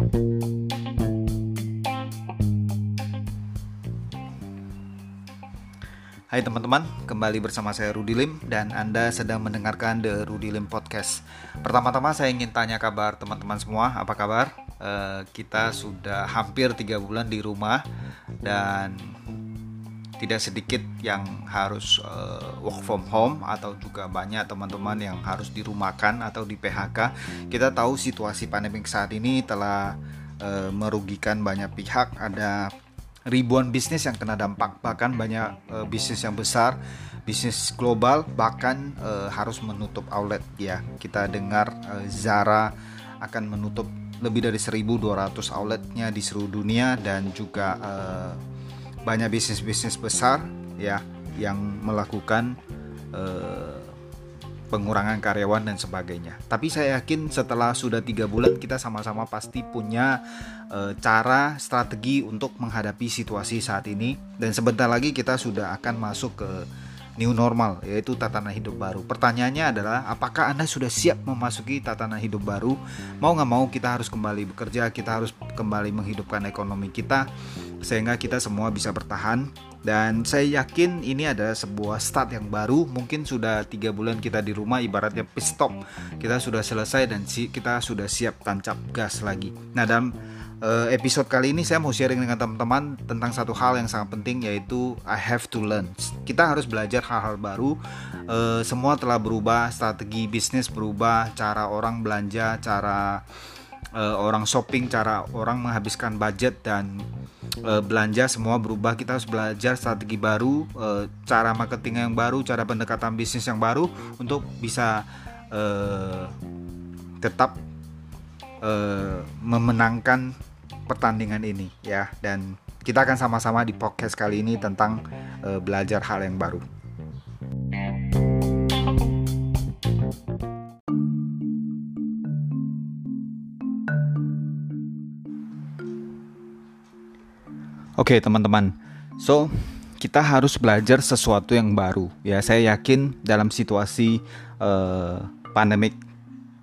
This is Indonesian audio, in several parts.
Hai teman-teman, kembali bersama saya Rudi Lim dan Anda sedang mendengarkan The Rudi Lim Podcast. Pertama-tama saya ingin tanya kabar teman-teman semua, apa kabar? Uh, kita sudah hampir tiga bulan di rumah dan tidak sedikit yang harus uh, work from home atau juga banyak teman-teman yang harus dirumahkan atau di PHK. Kita tahu situasi pandemik saat ini telah uh, merugikan banyak pihak. Ada ribuan bisnis yang kena dampak bahkan banyak uh, bisnis yang besar bisnis global bahkan uh, harus menutup outlet ya kita dengar uh, Zara akan menutup lebih dari 1.200 outletnya di seluruh dunia dan juga uh, banyak bisnis-bisnis besar ya yang melakukan uh, pengurangan karyawan dan sebagainya. Tapi saya yakin setelah sudah tiga bulan kita sama-sama pasti punya e, cara strategi untuk menghadapi situasi saat ini dan sebentar lagi kita sudah akan masuk ke new normal yaitu tatanan hidup baru. Pertanyaannya adalah apakah anda sudah siap memasuki tatanan hidup baru? Mau nggak mau kita harus kembali bekerja, kita harus kembali menghidupkan ekonomi kita sehingga kita semua bisa bertahan dan saya yakin ini adalah sebuah start yang baru mungkin sudah tiga bulan kita di rumah ibaratnya pit stop kita sudah selesai dan kita sudah siap tancap gas lagi nah dalam episode kali ini saya mau sharing dengan teman-teman tentang satu hal yang sangat penting yaitu I have to learn. Kita harus belajar hal-hal baru. Uh, semua telah berubah strategi bisnis berubah cara orang belanja cara uh, orang shopping cara orang menghabiskan budget dan belanja semua berubah. Kita harus belajar strategi baru cara marketing yang baru cara pendekatan bisnis yang baru untuk bisa tetap memenangkan pertandingan ini ya dan kita akan sama-sama di podcast kali ini tentang uh, belajar hal yang baru. Oke, okay, teman-teman. So, kita harus belajar sesuatu yang baru. Ya, saya yakin dalam situasi uh, pandemik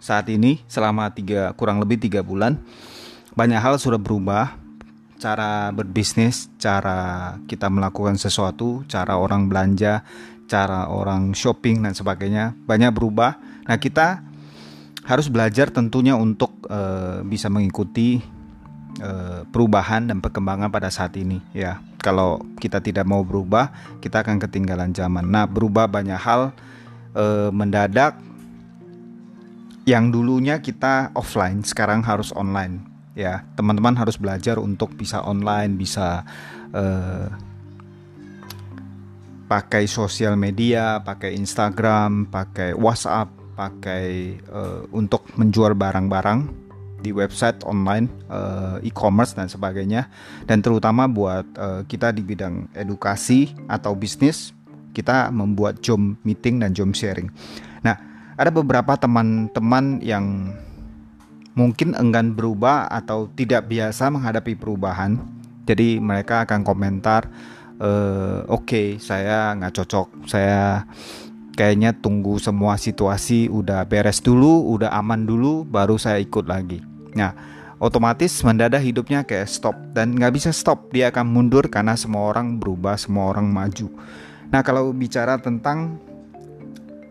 saat ini selama tiga kurang lebih tiga bulan banyak hal sudah berubah. Cara berbisnis, cara kita melakukan sesuatu, cara orang belanja, cara orang shopping dan sebagainya banyak berubah. Nah, kita harus belajar tentunya untuk uh, bisa mengikuti Eh, perubahan dan perkembangan pada saat ini ya. Kalau kita tidak mau berubah, kita akan ketinggalan zaman. Nah, berubah banyak hal e, mendadak yang dulunya kita offline sekarang harus online ya. Teman-teman harus belajar untuk bisa online, bisa e, pakai sosial media, pakai Instagram, pakai WhatsApp, pakai uh, untuk menjual barang-barang di website online uh, e-commerce dan sebagainya dan terutama buat uh, kita di bidang edukasi atau bisnis kita membuat job meeting dan job sharing. Nah, ada beberapa teman-teman yang mungkin enggan berubah atau tidak biasa menghadapi perubahan. Jadi mereka akan komentar, e, oke okay, saya nggak cocok, saya kayaknya tunggu semua situasi udah beres dulu, udah aman dulu, baru saya ikut lagi. Nah, otomatis mendadak hidupnya kayak stop dan nggak bisa stop dia akan mundur karena semua orang berubah semua orang maju nah kalau bicara tentang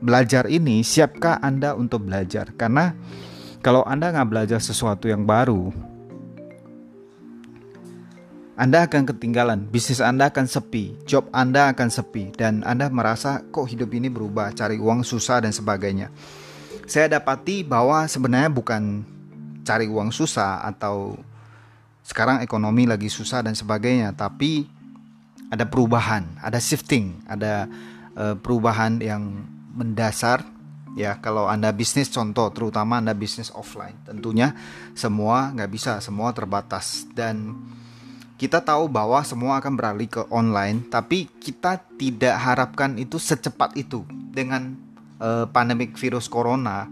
belajar ini siapkah anda untuk belajar karena kalau anda nggak belajar sesuatu yang baru anda akan ketinggalan, bisnis Anda akan sepi, job Anda akan sepi, dan Anda merasa kok hidup ini berubah, cari uang susah dan sebagainya. Saya dapati bahwa sebenarnya bukan cari uang susah atau sekarang ekonomi lagi susah dan sebagainya tapi ada perubahan ada shifting ada uh, perubahan yang mendasar ya kalau anda bisnis contoh terutama anda bisnis offline tentunya semua nggak bisa semua terbatas dan kita tahu bahwa semua akan beralih ke online tapi kita tidak harapkan itu secepat itu dengan uh, pandemik virus corona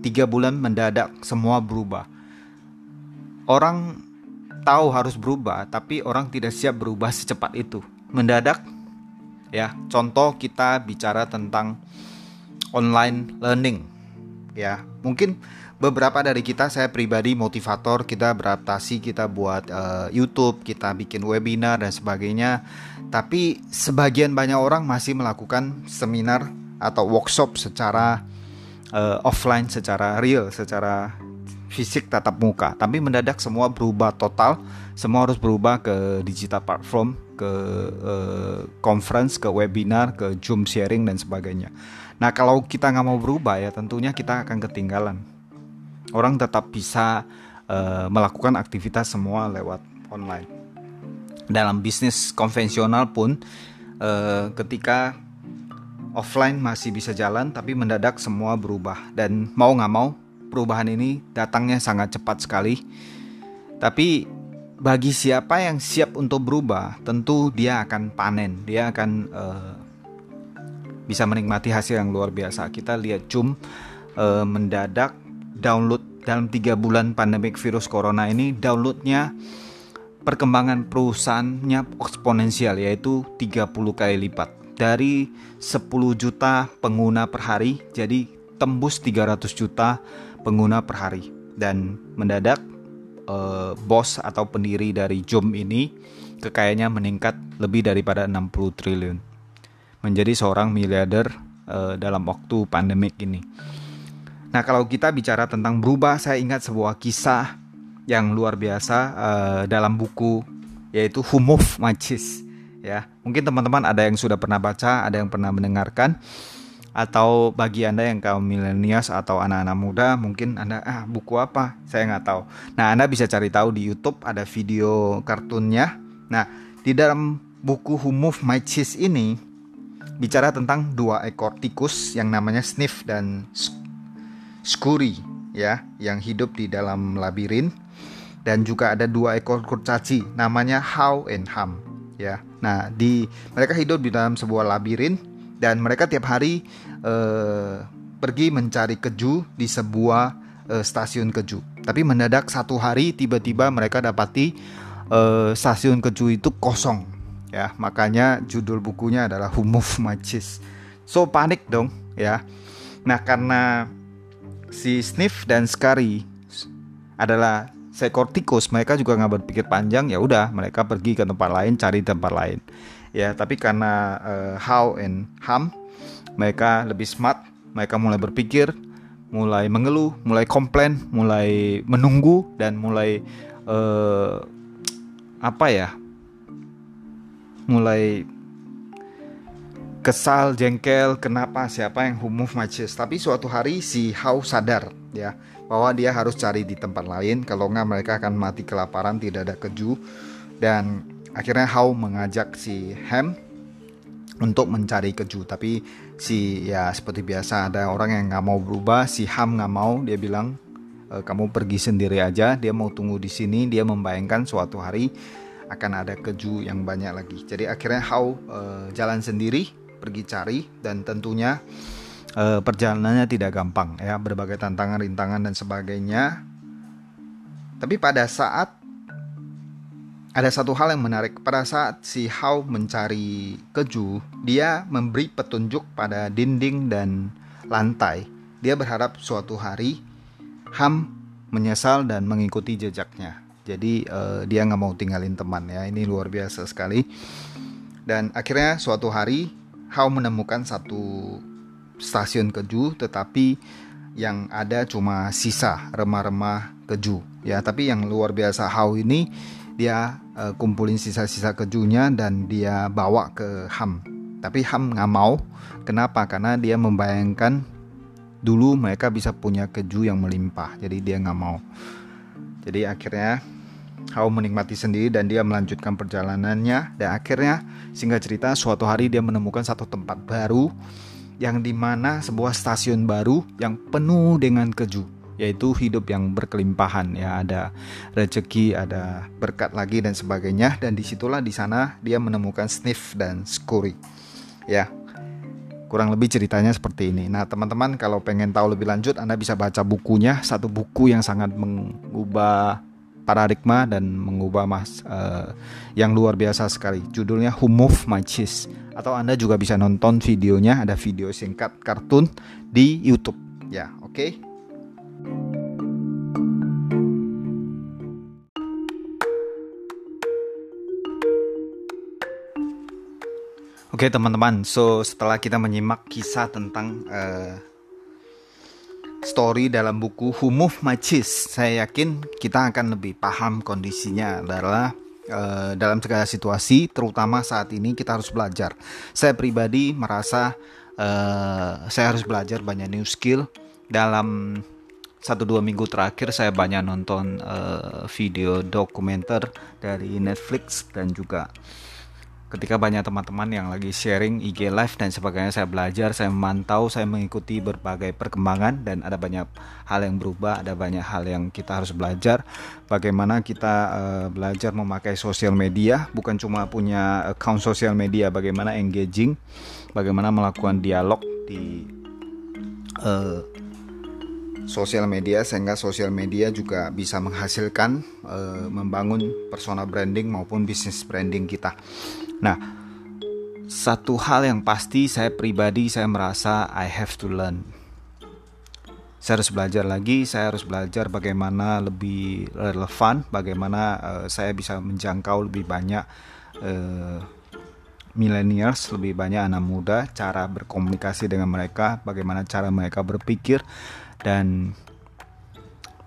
tiga bulan mendadak semua berubah. Orang tahu harus berubah, tapi orang tidak siap berubah secepat itu. Mendadak, ya. Contoh kita bicara tentang online learning, ya. Mungkin beberapa dari kita saya pribadi motivator kita beradaptasi kita buat uh, YouTube kita bikin webinar dan sebagainya. Tapi sebagian banyak orang masih melakukan seminar atau workshop secara uh, offline secara real secara fisik tatap muka. Tapi mendadak semua berubah total semua harus berubah ke digital platform ke uh, conference ke webinar ke zoom sharing dan sebagainya nah kalau kita nggak mau berubah ya tentunya kita akan ketinggalan orang tetap bisa uh, melakukan aktivitas semua lewat online. Dalam bisnis konvensional pun uh, ketika offline masih bisa jalan tapi mendadak semua berubah dan mau nggak mau perubahan ini datangnya sangat cepat sekali. Tapi bagi siapa yang siap untuk berubah, tentu dia akan panen, dia akan uh, bisa menikmati hasil yang luar biasa. Kita lihat Zoom uh, mendadak download dalam tiga bulan pandemik virus corona ini downloadnya perkembangan perusahaannya eksponensial yaitu 30 kali lipat. Dari 10 juta pengguna per hari jadi tembus 300 juta pengguna per hari. Dan mendadak eh, bos atau pendiri dari Zoom ini kekayaannya meningkat lebih daripada 60 triliun menjadi seorang miliarder eh, dalam waktu pandemik ini. Nah, kalau kita bicara tentang berubah, saya ingat sebuah kisah yang luar biasa uh, dalam buku yaitu Move Magis ya. Mungkin teman-teman ada yang sudah pernah baca, ada yang pernah mendengarkan atau bagi Anda yang kaum milenials atau anak-anak muda mungkin Anda ah buku apa? Saya nggak tahu. Nah, Anda bisa cari tahu di YouTube ada video kartunnya. Nah, di dalam buku My Cheese ini bicara tentang dua ekor tikus yang namanya Sniff dan skuri ya yang hidup di dalam labirin dan juga ada dua ekor kurcaci namanya How and Ham ya. Nah, di mereka hidup di dalam sebuah labirin dan mereka tiap hari uh, pergi mencari keju di sebuah uh, stasiun keju. Tapi mendadak satu hari tiba-tiba mereka dapati uh, stasiun keju itu kosong ya. Makanya judul bukunya adalah My Cheese. So panik dong ya. Nah, karena si Sniff dan Scary adalah seekor tikus mereka juga nggak berpikir panjang ya udah mereka pergi ke tempat lain cari tempat lain ya tapi karena uh, How and Ham mereka lebih smart mereka mulai berpikir mulai mengeluh mulai komplain mulai menunggu dan mulai uh, apa ya mulai kesal, jengkel, kenapa siapa yang my chest. Tapi suatu hari si How sadar ya bahwa dia harus cari di tempat lain. Kalau nggak mereka akan mati kelaparan tidak ada keju. Dan akhirnya How mengajak si Ham untuk mencari keju. Tapi si ya seperti biasa ada orang yang nggak mau berubah. Si Ham nggak mau dia bilang e, kamu pergi sendiri aja dia mau tunggu di sini. Dia membayangkan suatu hari akan ada keju yang banyak lagi. Jadi akhirnya How uh, jalan sendiri pergi cari dan tentunya e, perjalanannya tidak gampang ya. Berbagai tantangan rintangan dan sebagainya. Tapi pada saat ada satu hal yang menarik. Pada saat si How mencari keju dia memberi petunjuk pada dinding dan lantai. Dia berharap suatu hari Ham menyesal dan mengikuti jejaknya jadi uh, dia nggak mau tinggalin teman ya. Ini luar biasa sekali. Dan akhirnya suatu hari How menemukan satu stasiun keju tetapi yang ada cuma sisa remah-remah keju ya. Tapi yang luar biasa How ini dia uh, kumpulin sisa-sisa kejunya dan dia bawa ke Ham. Tapi Ham nggak mau. Kenapa? Karena dia membayangkan dulu mereka bisa punya keju yang melimpah. Jadi dia nggak mau jadi akhirnya How menikmati sendiri dan dia melanjutkan perjalanannya. Dan akhirnya singkat cerita suatu hari dia menemukan satu tempat baru yang di mana sebuah stasiun baru yang penuh dengan keju yaitu hidup yang berkelimpahan ya. Ada rezeki ada berkat lagi dan sebagainya. Dan di situlah di sana dia menemukan sniff dan skuri ya kurang lebih ceritanya seperti ini nah teman-teman kalau pengen tahu lebih lanjut anda bisa baca bukunya satu buku yang sangat mengubah paradigma dan mengubah mas uh, yang luar biasa sekali. Judulnya Who Move My Cheese atau Anda juga bisa nonton videonya ada video singkat kartun di YouTube. Ya, oke. Okay? Oke teman-teman, so setelah kita menyimak kisah tentang uh, story dalam buku My Cheese, saya yakin kita akan lebih paham kondisinya adalah uh, dalam segala situasi, terutama saat ini kita harus belajar. Saya pribadi merasa uh, saya harus belajar banyak new skill dalam satu dua minggu terakhir saya banyak nonton uh, video dokumenter dari Netflix dan juga ketika banyak teman-teman yang lagi sharing IG live dan sebagainya saya belajar, saya memantau, saya mengikuti berbagai perkembangan dan ada banyak hal yang berubah, ada banyak hal yang kita harus belajar. Bagaimana kita uh, belajar memakai sosial media, bukan cuma punya account sosial media, bagaimana engaging, bagaimana melakukan dialog di uh, sosial media sehingga sosial media juga bisa menghasilkan uh, membangun persona branding maupun bisnis branding kita. Nah, satu hal yang pasti saya pribadi saya merasa I have to learn. Saya harus belajar lagi, saya harus belajar bagaimana lebih relevan, bagaimana uh, saya bisa menjangkau lebih banyak uh, millennials, lebih banyak anak muda, cara berkomunikasi dengan mereka, bagaimana cara mereka berpikir dan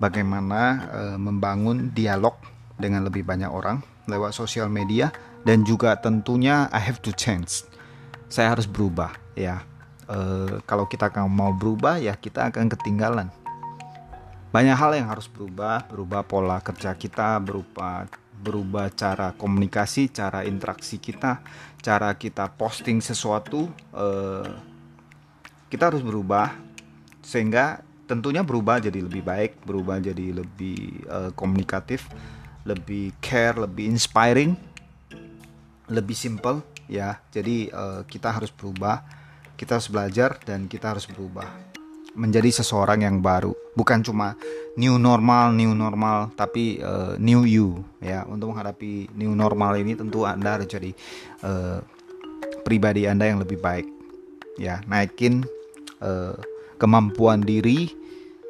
bagaimana uh, membangun dialog dengan lebih banyak orang lewat sosial media dan juga tentunya I have to change. Saya harus berubah ya. E, kalau kita mau berubah ya kita akan ketinggalan. Banyak hal yang harus berubah, berubah pola kerja kita, berubah berubah cara komunikasi, cara interaksi kita, cara kita posting sesuatu. E, kita harus berubah sehingga tentunya berubah jadi lebih baik, berubah jadi lebih uh, komunikatif, lebih care, lebih inspiring lebih simple ya. Jadi uh, kita harus berubah, kita harus belajar dan kita harus berubah menjadi seseorang yang baru. Bukan cuma new normal, new normal, tapi uh, new you ya. Untuk menghadapi new normal ini tentu Anda harus jadi uh, pribadi Anda yang lebih baik. Ya, naikin uh, kemampuan diri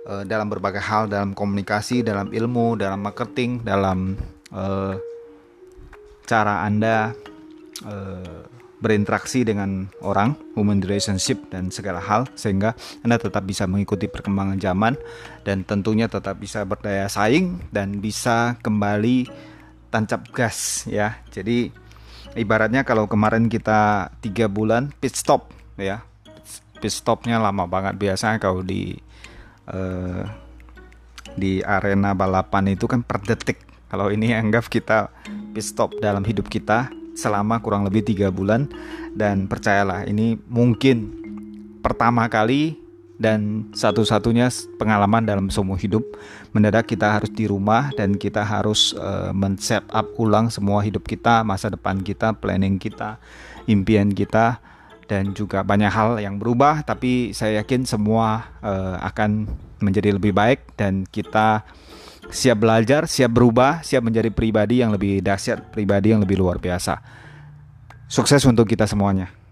uh, dalam berbagai hal, dalam komunikasi, dalam ilmu, dalam marketing, dalam uh, cara Anda uh, berinteraksi dengan orang, human relationship dan segala hal sehingga Anda tetap bisa mengikuti perkembangan zaman dan tentunya tetap bisa berdaya saing dan bisa kembali tancap gas ya. Jadi ibaratnya kalau kemarin kita tiga bulan pit stop ya. Pit stopnya lama banget biasanya kalau di uh, di arena balapan itu kan per detik. Kalau ini anggap kita pit stop dalam hidup kita selama kurang lebih tiga bulan dan percayalah ini mungkin pertama kali dan satu-satunya pengalaman dalam semua hidup mendadak kita harus di rumah dan kita harus uh, men-set up ulang semua hidup kita masa depan kita planning kita impian kita dan juga banyak hal yang berubah tapi saya yakin semua uh, akan menjadi lebih baik dan kita siap belajar, siap berubah, siap menjadi pribadi yang lebih dahsyat, pribadi yang lebih luar biasa. Sukses untuk kita semuanya.